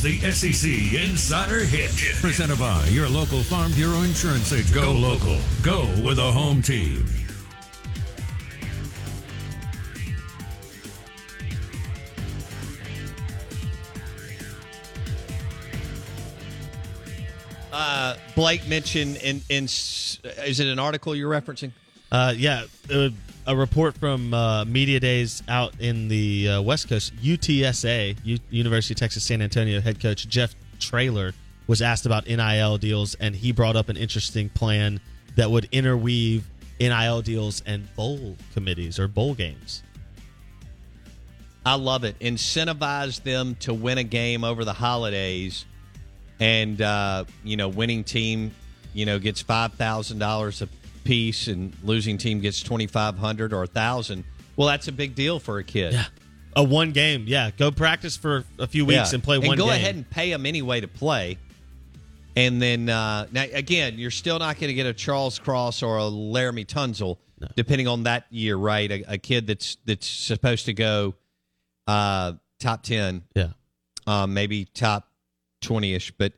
It's the SEC Insider Hit, presented by your local Farm Bureau Insurance agent. Go local. Go with a home team. Uh, Blake mentioned in in is it an article you're referencing? Uh, yeah, a report from uh, Media Days out in the uh, West Coast, UTSA, U- University of Texas San Antonio head coach Jeff Traylor was asked about NIL deals, and he brought up an interesting plan that would interweave NIL deals and bowl committees or bowl games. I love it. Incentivize them to win a game over the holidays, and uh, you know, winning team, you know, gets five thousand dollars a piece, and losing team gets twenty five hundred or a thousand. Well, that's a big deal for a kid. Yeah, a one game. Yeah, go practice for a few weeks Yeah. and play one. Game. Go game. ahead and pay them anyway to play. And then uh, now again, you're still not going to get a Charles Cross or a Laremy Tunsil, depending on that year, right? A, a kid that's that's supposed to go uh, top ten, Yeah. um, maybe top twenty ish, but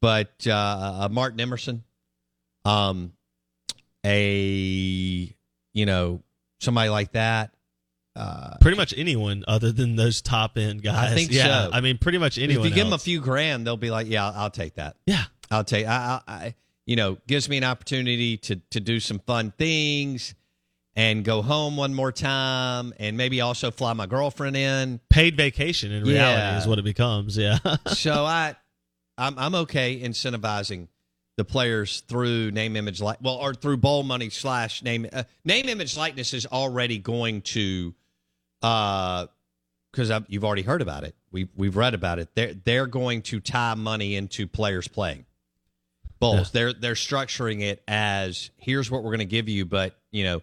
but uh, a Martin Emerson, um, a you know somebody like that. Uh, Pretty much anyone other than those top end guys. I think yeah, so. I mean, pretty much anyone. If you give them a few grand, they'll be like, "Yeah, I'll, I'll take that. yeah, I'll take. I, I, I, you know, gives me an opportunity to to do some fun things, and go home one more time, and maybe also fly my girlfriend in. paid vacation in reality Yeah. is what it becomes. Yeah. so I, I'm I'm okay incentivizing the players through name, image, like well, or through bowl money slash name uh, name, image, likeness is already going to, uh, because you've already heard about it. We we've read about it. They're they're going to tie money into players playing bowls. Yeah. They're they're structuring it as here's what we're going to give you, but you know.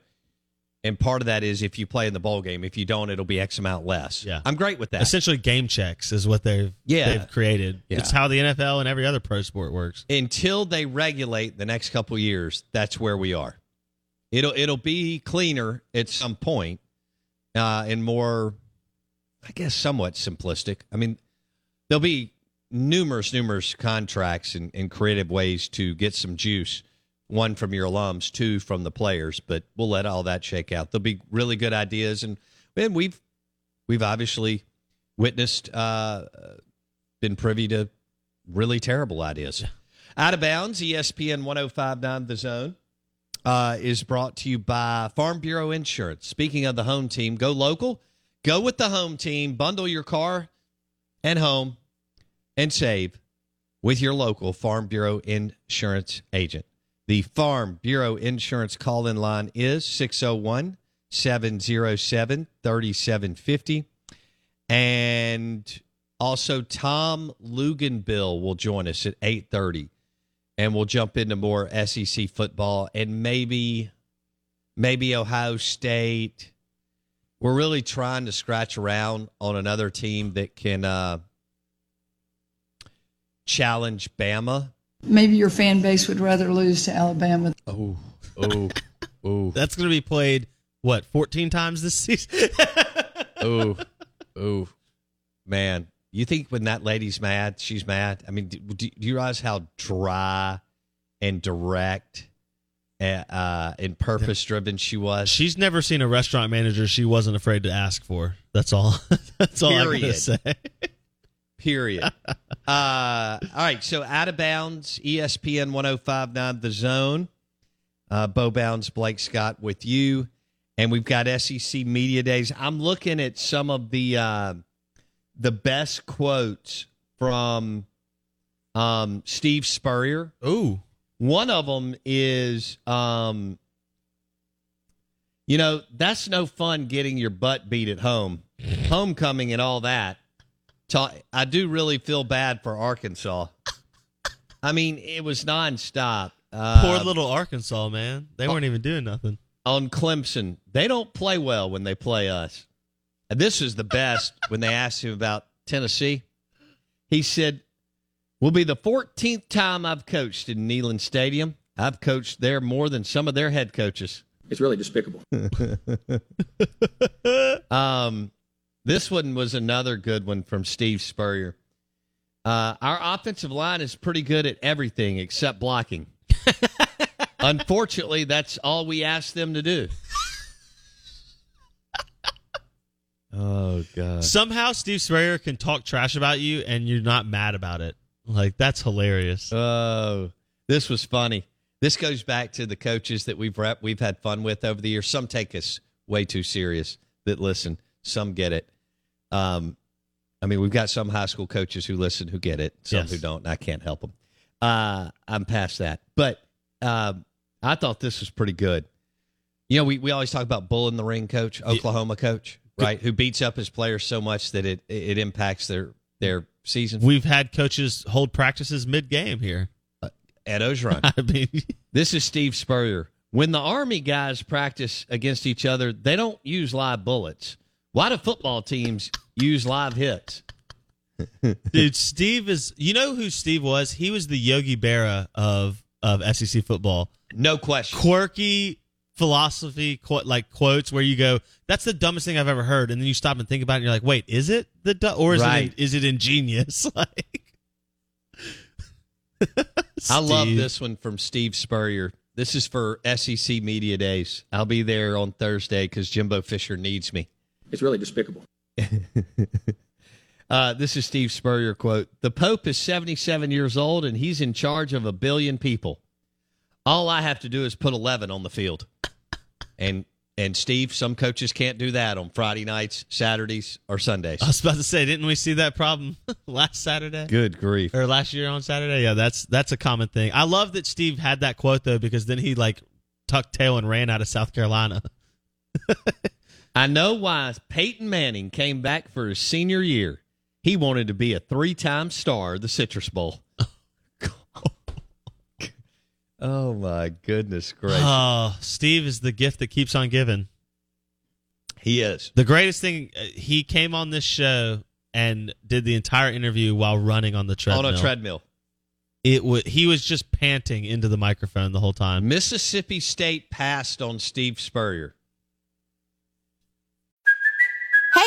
And part of that is if you play in the bowl game. If you don't, it'll be X amount less. Yeah. I'm great with that. Essentially, game checks is what they've Yeah. they've created. Yeah. It's how the NFL and every other pro sport works. until they regulate the next couple years, that's where we are. It'll it'll be cleaner at some point, uh, and more, I guess, somewhat simplistic. I mean, there'll be numerous numerous contracts and, and creative ways to get some juice. One from your alums, two from the players, but we'll let all that shake out. There'll be really good ideas, and and we've we've obviously witnessed, uh, been privy to really terrible ideas. Out of bounds, ESPN 1059 The Zone uh, is brought to you by Farm Bureau Insurance. Speaking of the home team, go local, go with the home team, bundle your car and home, and save with your local Farm Bureau Insurance agent. The Farm Bureau Insurance call in line is 601 707 3750. And also, Tom Luginbill will join us at 830 and we'll jump into more SEC football and maybe maybe Ohio State. We're really trying to scratch around on another team that can uh, challenge Bama Maybe your fan base would rather lose to Alabama. Oh, oh, oh, That's going to be played what 14 times this season. oh, oh, man. You think when that lady's mad, she's mad? I mean, do, do you realize how dry and direct uh, uh, and purpose driven she was? She's never seen a restaurant manager she wasn't afraid to ask for. That's all. That's all I'm going to say. Period. uh, all right. So out of bounds, ESPN 1059 The Zone. Uh, Bo Bounds, Blake Scott with you. And we've got SEC Media Days. I'm looking at some of the uh, the best quotes from um, Steve Spurrier. Ooh. One of them is, um, you know, that's no fun getting your butt beat at home, homecoming and all that. Ta- I do really feel bad for Arkansas. I mean, it was nonstop. Uh, Poor little Arkansas, man. They weren't even doing nothing. on Clemson. They don't play well when they play us. And this is the best when they asked him about Tennessee. He said, Will be the 14th time I've coached in Neyland Stadium. I've coached there more than some of their head coaches. It's really despicable. Um, this one was another good one from Steve Spurrier. Uh, our offensive line is pretty good at everything except blocking. Unfortunately, that's all we ask them to do. oh God! Somehow Steve Spurrier can talk trash about you and you're not mad about it. Like that's hilarious. Oh, this was funny. This goes back to the coaches that we've rep, we've had fun with over the years. Some take us way too serious. That listen, some get it. Um, I mean, we've got some high school coaches who listen, who get it, some Yes. who don't. And I can't help them. Uh, I'm past that, but um, I thought this was pretty good. You know, we, we always talk about bull in the ring coach, Oklahoma coach, right? Who beats up his players so much that it it impacts their their season. We've had coaches hold practices mid game here. at Orgeron. I mean, This is Steve Spurrier. When the Army guys practice against each other, they don't use live bullets. Why do football teams use live hits? dude, Steve is. You know who Steve was? He was the Yogi Berra of of SEC football. No question. Quirky philosophy, qu- like quotes where you go, "That's the dumbest thing I've ever heard," and then you stop and think about it, and you're like, "Wait, is it the du- or is Right. it is it ingenious?" like, I love this one from Steve Spurrier. This is for SEC Media Days. I'll be there on Thursday because Jimbo Fisher needs me. It's really despicable. Uh, this is Steve Spurrier quote: "The Pope is 77 years old and he's in charge of a billion people. All I have to do is put 11 on the field." And and Steve, some coaches can't do that on Friday nights, Saturdays, or Sundays. I was about to say, didn't we see that problem last Saturday? Good grief! or last year on Saturday. Yeah, that's that's a common thing. I love that Steve had that quote though because then he like tucked tail and ran out of South Carolina. I know why Peyton Manning came back for his senior year. He wanted to be a three-time star of the Citrus Bowl. oh my goodness gracious! Oh, Steve is the gift that keeps on giving. he is. The greatest thing uh, he came on this show and did the entire interview while running on the treadmill. on a treadmill. It was he was just panting into the microphone the whole time. Mississippi State passed on Steve Spurrier.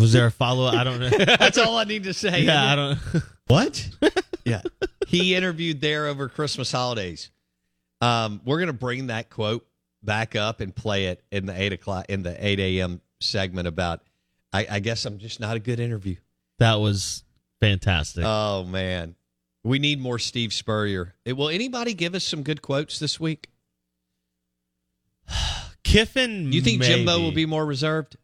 Was there a follow up? I don't know. That's all I need to say. yeah, I don't. What? yeah. He interviewed there over Christmas holidays. Um, we're gonna bring that quote back up and play it in the eight o'clock in the eight a.m. segment about. I, I guess I'm just not a good interview. That was fantastic. Oh man, we need more Steve Spurrier. Eh, Will anybody give us some good quotes this week? Kiffin, You think Jimbo will be more reserved?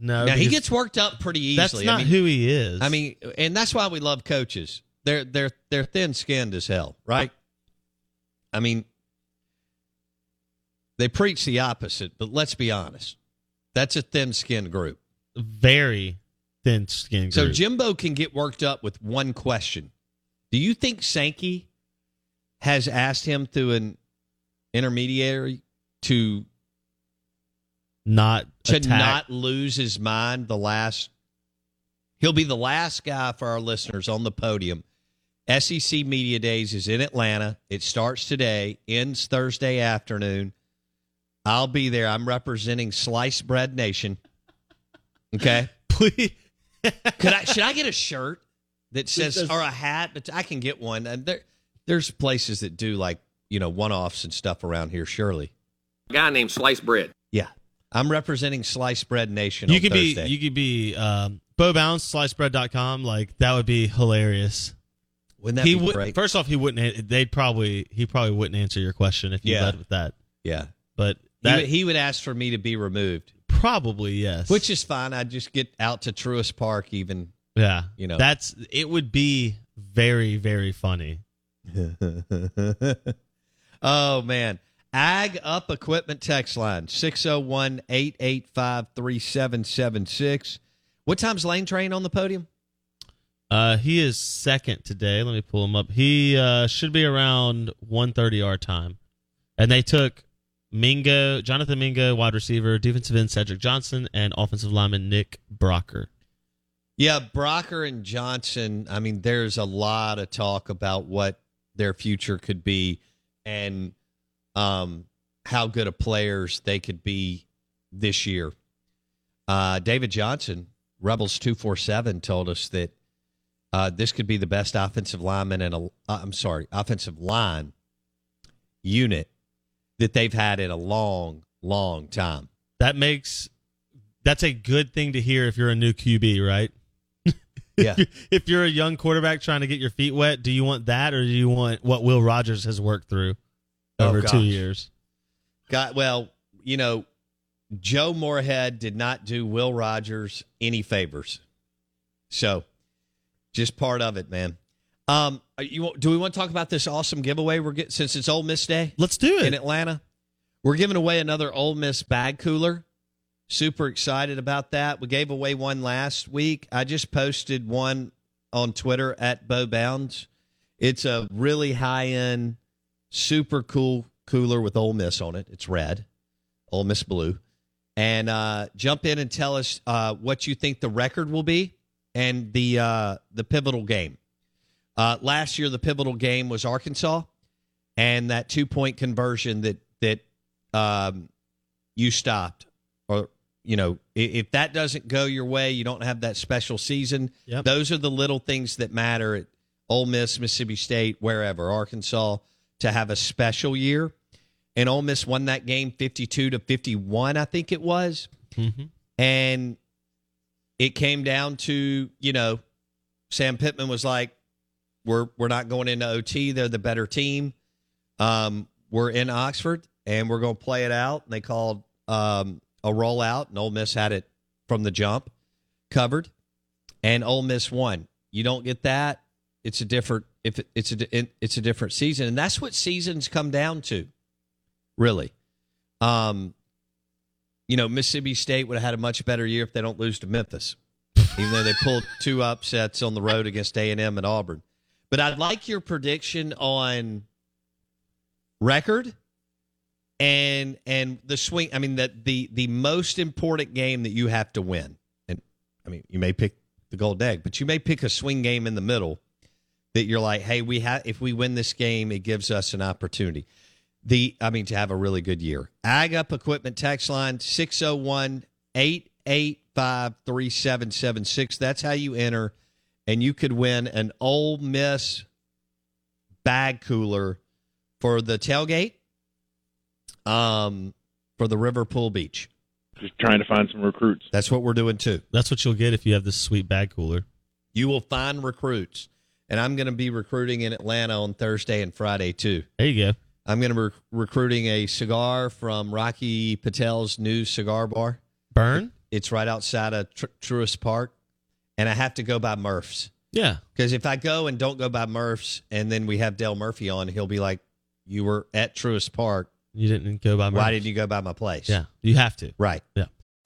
No, now he gets worked up pretty easily. That's I not mean- who he is. I mean, and that's why we love coaches. They're they're they're thin skinned as hell, right? I mean, they preach the opposite, but let's be honest. That's a thin skinned group. very thin skinned. So. Jimbo can get worked up with one question. Do you think Sankey has asked him through an intermediary to not to attack. not lose his mind the last he'll be the last guy for our listeners on the podium. Sec media days is in atlanta. It starts today ends thursday afternoon. I'll be there. I'm representing slice bread nation. Okay? Please. could i should i get a shirt that says says- or a hat? But i can get one. And there there's places that do like you know one-offs and stuff around here surely. A guy named Slice Bread. I'm representing slice bread nation You could Thursday. be you could be um, Bo Bounds slicebread.com. Like that would be hilarious. Wouldn't that he be would great? first off he wouldn't they'd probably he probably wouldn't answer your question if you Yeah. led with that. Yeah. But He that would, he would ask for me to be removed, probably yes. which is fine. I'd just get out to Truist Park, even. yeah, you know. that's it would be very very funny. oh, man. Ag Up Equipment text line 601 885 3776. What time's Lane Train on the podium? Uh, he is second today. Let me pull him up. He uh, should be around 1.30 our time. And they took Mingo, Jonathan Mingo, wide receiver, defensive end Cedric Johnson, and offensive lineman Nick Broeker. Yeah, Broeker and Johnson. I mean, there's a lot of talk about what their future could be and um, how good of players they could be this year. Uh, David Johnson, Rebels two four seven, told us that uh, this could be the best offensive lineman and a. Uh, I'm sorry, offensive line unit that they've had in a long, long time. That makes that's a good thing to hear if you're a new QB, right? Yeah. if you're a young quarterback trying to get your feet wet, do you want that or do you want what Will Rogers has worked through Oh, over two years? Got well, you know, Joe Moorhead did not do Will Rogers any favors. So, just part of it, man. Um, are you do we want to talk about this awesome giveaway we're getting since it's Ole Miss Day Let's do it in. Atlanta? We're giving away another Ole Miss bag cooler. Super excited about that. We gave away one last week. I just posted one on Twitter at Bo Bounds. It's a really high end, super cool cooler with Ole Miss on it. It's red, Ole Miss blue. And uh, jump in and tell us uh, what you think the record will be and the uh, the pivotal game. Uh, last year, the pivotal game was Arkansas, and that two point conversion that that um, you stopped, or you know, if that doesn't go your way, you don't have that special season. Yep. Those are the little things that matter at Ole Miss, Mississippi State, wherever, Arkansas, to have a special year. And Ole Miss won that game fifty-two to fifty-one, I think it was. Hmm and it came down to you know Sam Pittman was like we're we're not going into OT they're the better team. Um we're in Oxford and we're going to play it out. And they called um a rollout and Ole Miss had it from the jump covered. And Ole Miss won. You don't get that. It's a different if it's a it's a different season and that's what seasons come down to really um you know, Mississippi State would have had a much better year if they don't lose to Memphis, even though they pulled two upsets on the road against A and M and Auburn. But I'd like your prediction on record and and the swing. I mean, that the the most important game that you have to win. And I mean, you may pick the gold egg, but you may pick a swing game in the middle that you're like, hey, we have if we win this game, it gives us an opportunity the I mean to have a really good year. Ag Up Equipment text line 601 885 3776. That's how you enter and you could win an Ole Miss bag cooler for the tailgate um, for the River Pool Beach. Just trying to find some recruits. That's what we're doing too. That's what you'll get if you have this sweet bag cooler. You will find recruits, and I'm going to be recruiting in Atlanta on Thursday and Friday too. There you go. I'm going to be rec- recruiting a cigar from Rocky Patel's new cigar bar. Burn? It's right outside of Tr- Truist Park, and I have to go by Murph's. Yeah. Because if I go and don't go by Murph's, and then we have Dale Murphy on, he'll be like, "You were at Truist Park. You didn't go by. Why didn't you go by my place?" Yeah, you have to. Right. Yeah.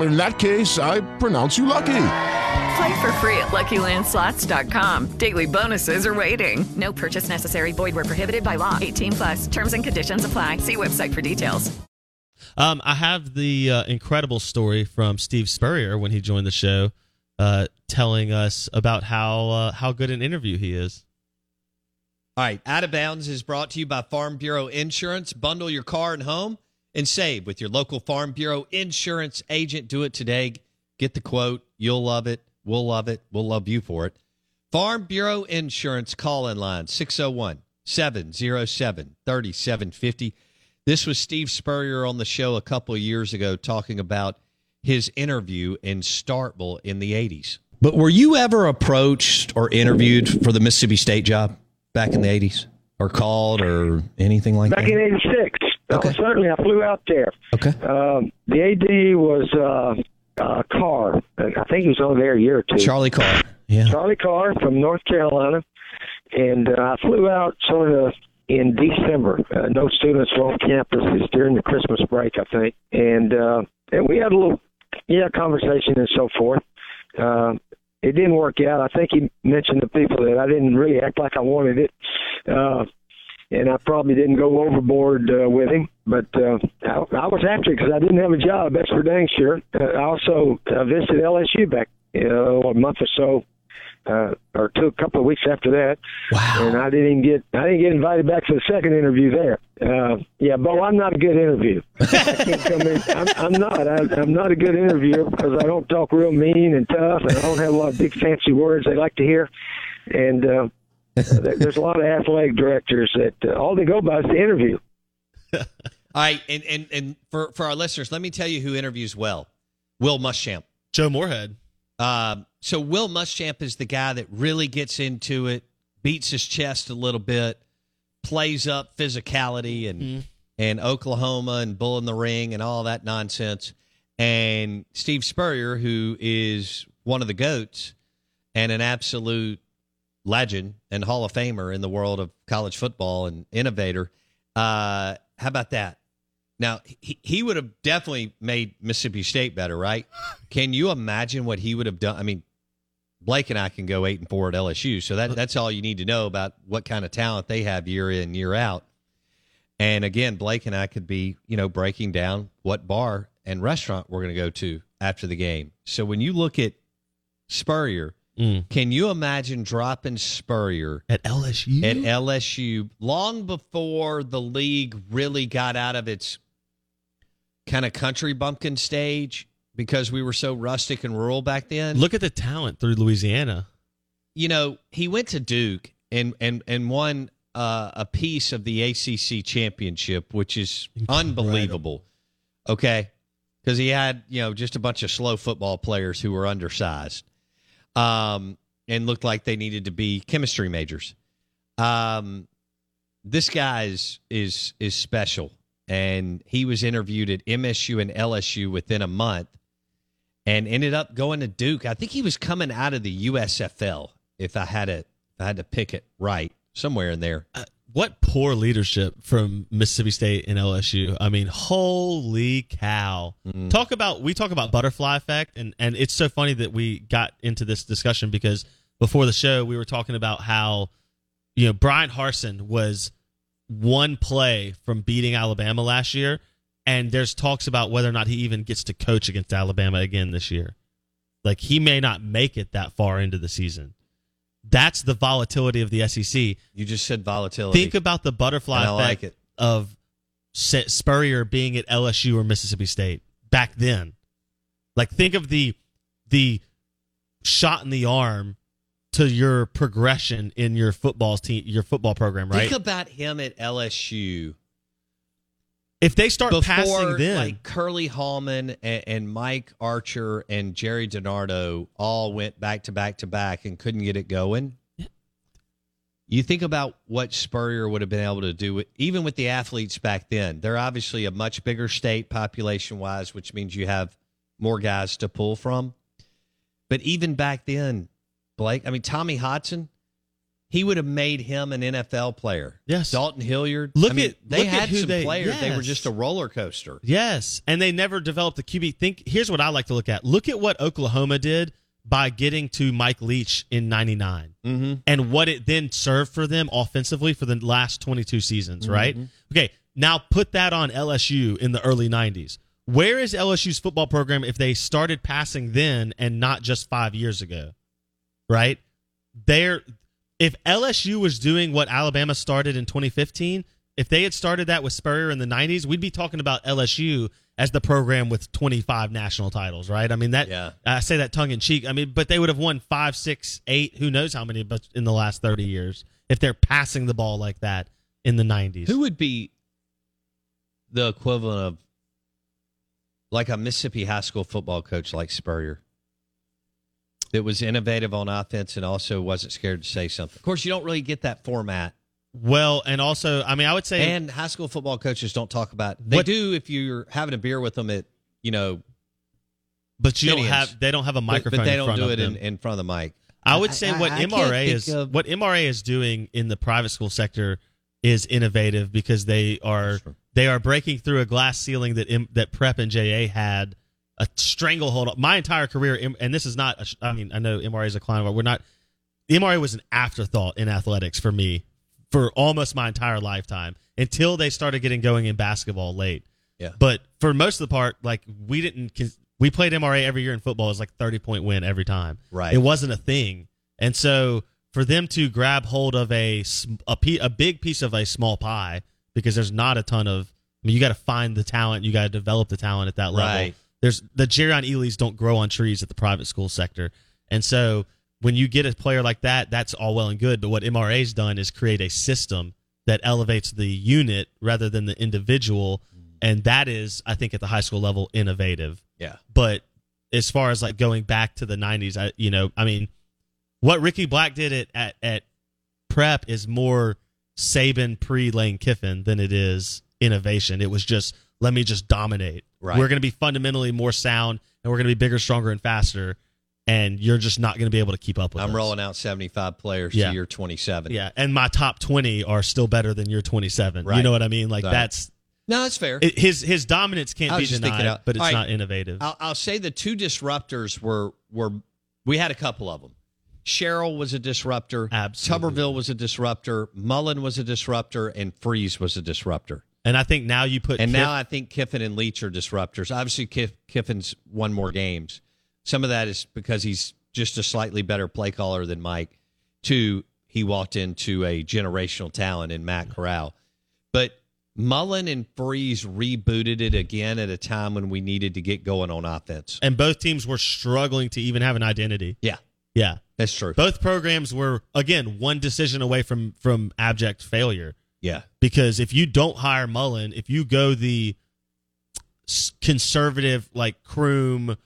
In that case, I pronounce you lucky. Play for free at LuckyLandSlots.com. Daily bonuses are waiting. No purchase necessary. Void where prohibited by law. 18 plus. Terms and conditions apply. See website for details. Um, I have the uh, incredible story from Steve Spurrier when he joined the show, uh, telling us about how uh, how good an interview he is. All right. Out of Bounds is brought to you by Farm Bureau Insurance. Bundle your car and home and save with your local Farm Bureau insurance agent. Do it today. Get the quote. You'll love it. We'll love it. We'll love you for it. Farm Bureau Insurance call in line 601 707 3750. This was Steve Spurrier on the show a couple of years ago talking about his interview in Starkville in the 80s. But were you ever approached or interviewed for the Mississippi State job back in the 80s or called or anything like Back that? in '86, okay. certainly I flew out there. Okay. Um, the AD was uh, uh, Carr. I think he was on there a year or two. Charlie Carr. Yeah. Charlie Carr from North Carolina, and uh, I flew out sort of in December. Uh, no students were on campus. It was during the Christmas break, I think, and uh, and we had a little yeah conversation and so forth. Uh, it didn't work out. I think he mentioned to people that I didn't really act like I wanted it. Uh, and I probably didn't go overboard uh, with him, but uh, I, I was after it because I didn't have a job. That's for dang sure. Uh, I also uh, visited LSU back you know, a month or so, uh, or two, a couple of weeks after that. Wow! And I didn't even get I didn't get invited back for the second interview there. Uh, yeah, Bo, I'm not a good interview. I can't come in. I'm, I'm not. I, I'm not a good interviewer because I don't talk real mean and tough, and I don't have a lot of big fancy words they like to hear. And uh, there's a lot of athletic directors that uh, all they go by is the interview. All right, and, and and for for our listeners, let me tell you who interviews well. Will Muschamp. Joe Moorhead. Um, so Will Muschamp is the guy that really gets into it, beats his chest a little bit, plays up physicality and Mm-hmm. and Oklahoma and Bull in the Ring and all that nonsense. And Steve Spurrier, who is one of the goats and an absolute legend and Hall of Famer in the world of college football and innovator. Uh, how about that? Now, he, he would have definitely made Mississippi State better, right? Can you imagine what he would have done? I mean, Blake and I can go eight and four at LSU, so that that's all you need to know about what kind of talent they have year in year out. And again, Blake and I could be, you know, breaking down what bar and restaurant we're going to go to after the game. So when you look at Spurrier, can you imagine dropping Spurrier at LSU? At LSU, long before the league really got out of its kind of country bumpkin stage because we were so rustic and rural back then. Look at the talent through Louisiana. You know, he went to Duke and and and won uh, a piece of the ACC championship, which is unbelievable. Okay, because he had you know just a bunch of slow football players who were undersized, um, and looked like they needed to be chemistry majors. Um, this guy is is is special, and he was interviewed at MSU and LSU within a month, and ended up going to Duke. I think he was coming out of the USFL. If I had if I had to pick it right somewhere in there. Uh, what poor leadership from Mississippi State and LSU. I mean, holy cow. Mm-hmm. Talk about we talk about butterfly effect and and it's so funny that we got into this discussion because before the show we were talking about how you know Brian Harsin was one play from beating Alabama last year and there's talks about whether or not he even gets to coach against Alabama again this year. Like he may not make it that far into the season. That's the volatility of the SEC. You just said volatility. Think about the butterfly effect like it. of Spurrier being at LSU or Mississippi State back then. Like think of the the shot in the arm to your progression in your football team, your football program, right? Think about him at LSU if they start before passing then, like Curley Hallman and, and Mike Archer and Jerry DiNardo all went back to back to back and couldn't get it going. You think about what Spurrier would have been able to do, even with the athletes back then. They're obviously a much bigger state population wise, which means you have more guys to pull from. But even back then, Blake, I mean, Tommy Hodson, he would have made him an NFL player. Yes. Dalton Hilliard. Look I mean, at- they look at had who some they- players. They were just a roller coaster. Yes, and they never developed a QB. Think here's what I like to look at. Look at what Oklahoma did by getting to Mike Leach in '99, mm-hmm. and what it then served for them offensively for the last 22 seasons. Right? Mhm. Okay, now put that on LSU in the early '90s. Where is LSU's football program if they started passing then and not just five years ago? Right? They're if LSU was doing what Alabama started in 2015, if they had started that with Spurrier in the 90s, we'd be talking about LSU as the program with 25 national titles, right? I mean that Yeah. I say that tongue in cheek. I mean, but they would have won five, six, eight, who knows how many, but in the last 30 years if they're passing the ball like that in the 90s. Who would be the equivalent of like a Mississippi high school football coach like Spurrier? That was innovative on offense and also wasn't scared to say something. Of course, you don't really get that format. Well, and also, I mean, I would say And high school football coaches don't talk about. They What- do if you're having a beer with them at you know, but you don't have they don't have a microphone but they in don't front do it in, in front of the mic. I would say what I MRA think is of- what MRA is doing in the private school sector is innovative because they are they are breaking through a glass ceiling that M, that Prep and JA had a stranglehold. My entire career, and this is not. A, I mean, I know MRA is a client, but we're not. The MRA was an afterthought in athletics for me for almost my entire lifetime until they started getting going in basketball late. Yeah. But for most of the part, like we didn't. We played MRA every year in football. It was like thirty point win every time. Right. It wasn't a thing, and so for them to grab hold of a a, a big piece of a small pie because there's not a ton of. I mean, you got to find the talent. You got to develop the talent at that level. Right. There's the Jerrion Ealy's don't grow on trees at the private school sector, and so when you get a player like that, that's all well and good. But what MRA's done is create a system that elevates the unit rather than the individual, and that is, I think, at the high school level, innovative. Yeah. But as far as like going back to the '90s, I you know, I mean, what Ricky Black did at at, at prep is more Saban pre Lane Kiffin than it is innovation. It was just let me just dominate. Right. We're going to be fundamentally more sound, and we're going to be bigger, stronger, and faster. And you're just not going to be able to keep up with. I'm us. rolling out 75 players Yeah. to year 27. Yeah, and my top 20 are still better than your 27. You know what I mean? Like Right. that's No, that's fair. it, his his dominance can't be denied, out- but it's right. not innovative. I'll, I'll say the two disruptors were were we had a couple of them. Sherrill was a disruptor. Absolutely. Tuberville was a disruptor. Mullen was a disruptor, and Freeze was a disruptor. And I think now you put And Kiff- now I think Kiffin and Leach are disruptors. Obviously, Kiff, Kiffin's won more games. Some of that is because he's just a slightly better play caller than Mike. Two, he walked into a generational talent in Matt Corral. But Mullen and Freeze rebooted it again at a time when we needed to get going on offense. and both teams were struggling to even have an identity. Yeah, Yeah. that's true. Both programs were again one decision away from from abject failure. Yeah. Because if you don't hire Mullen, if you go the conservative like Croom,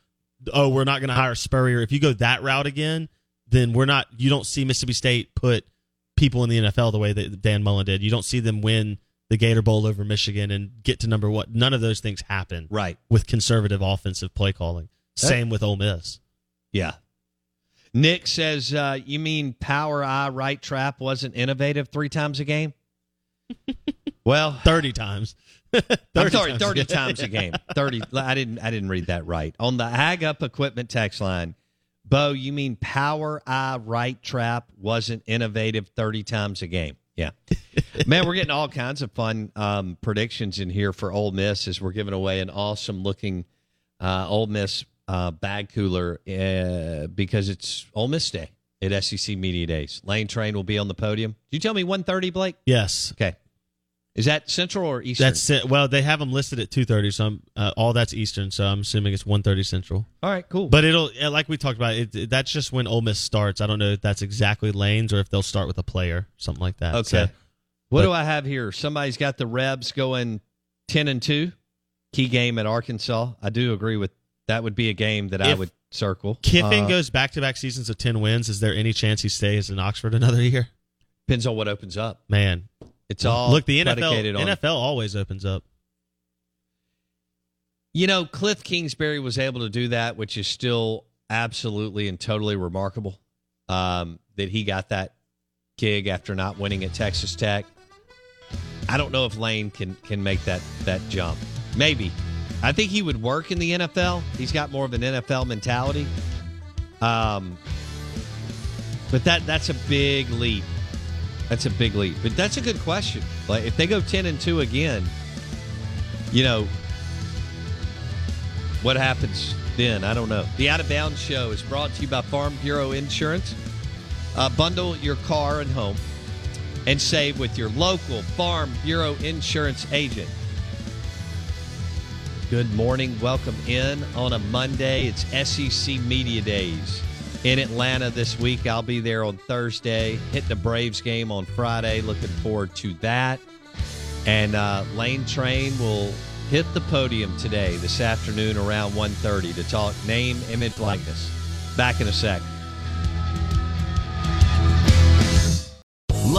oh we're not going to hire Spurrier. If you go that route again, then we're not. You don't see Mississippi State put people in the NFL the way that Dan Mullen did. You don't see them win the Gator Bowl over Michigan and get to number one. None of those things happen Right. with conservative offensive play calling. Same with Ole Miss. Yeah. Nick says, uh, "You mean power eye right trap wasn't innovative three times a game?" well, thirty times. 30 I'm sorry, times thirty times a game. Thirty. I didn't. I didn't read that right. On the Ag Up Equipment text line, Bo, you mean power eye right trap wasn't innovative thirty times a game? Yeah, man, we're getting all kinds of fun um, predictions in here for Ole Miss as we're giving away an awesome looking uh, Ole Miss uh, bag cooler uh, because it's Ole Miss Day at SEC Media Days. Lane Train will be on the podium. Did you tell me 1.30, Blake? Yes. Okay. Is that Central or Eastern? That's it. Well, they have them listed at two thirty, so I'm, uh, all that's Eastern. So I'm assuming it's one thirty Central. All right, cool. But it'll uh, like we talked about. It, that's just when Ole Miss starts. I don't know if that's exactly lanes or if they'll start with a player, something like that. Okay. So, what but- do I have here? Somebody's got the Rebs going 10 and 2. Key game at Arkansas. I do agree with that would be a game that I would circle. Kiffin Uh, goes back to back seasons of ten wins. Is there any chance he stays in Oxford another year? Depends on what opens up. Man, It's all look. The NFL on NFL always opens up. You know, Cliff Kingsbury was able to do that, which is still absolutely and totally remarkable. Um, that he got that gig after not winning at Texas Tech. I don't know if Lane can can make that that jump. Maybe. I think he would work in the NFL. He's got more of an NFL mentality. Um, but that that's a big leap. That's a big leap. But that's a good question. Like if they go ten and two again, you know, what happens then? I don't know. The Out of Bounds Show is brought to you by Farm Bureau Insurance. Uh, bundle your car and home and save with your local Farm Bureau Insurance agent. Good morning. Welcome in on a Monday. It's SEC Media Days in Atlanta this week. I'll be there on Thursday. Hit the Braves game on Friday. Looking forward to that. And uh, Lane Train will hit the podium today, this afternoon around 1.30 to talk name, image, likeness. Back in a sec.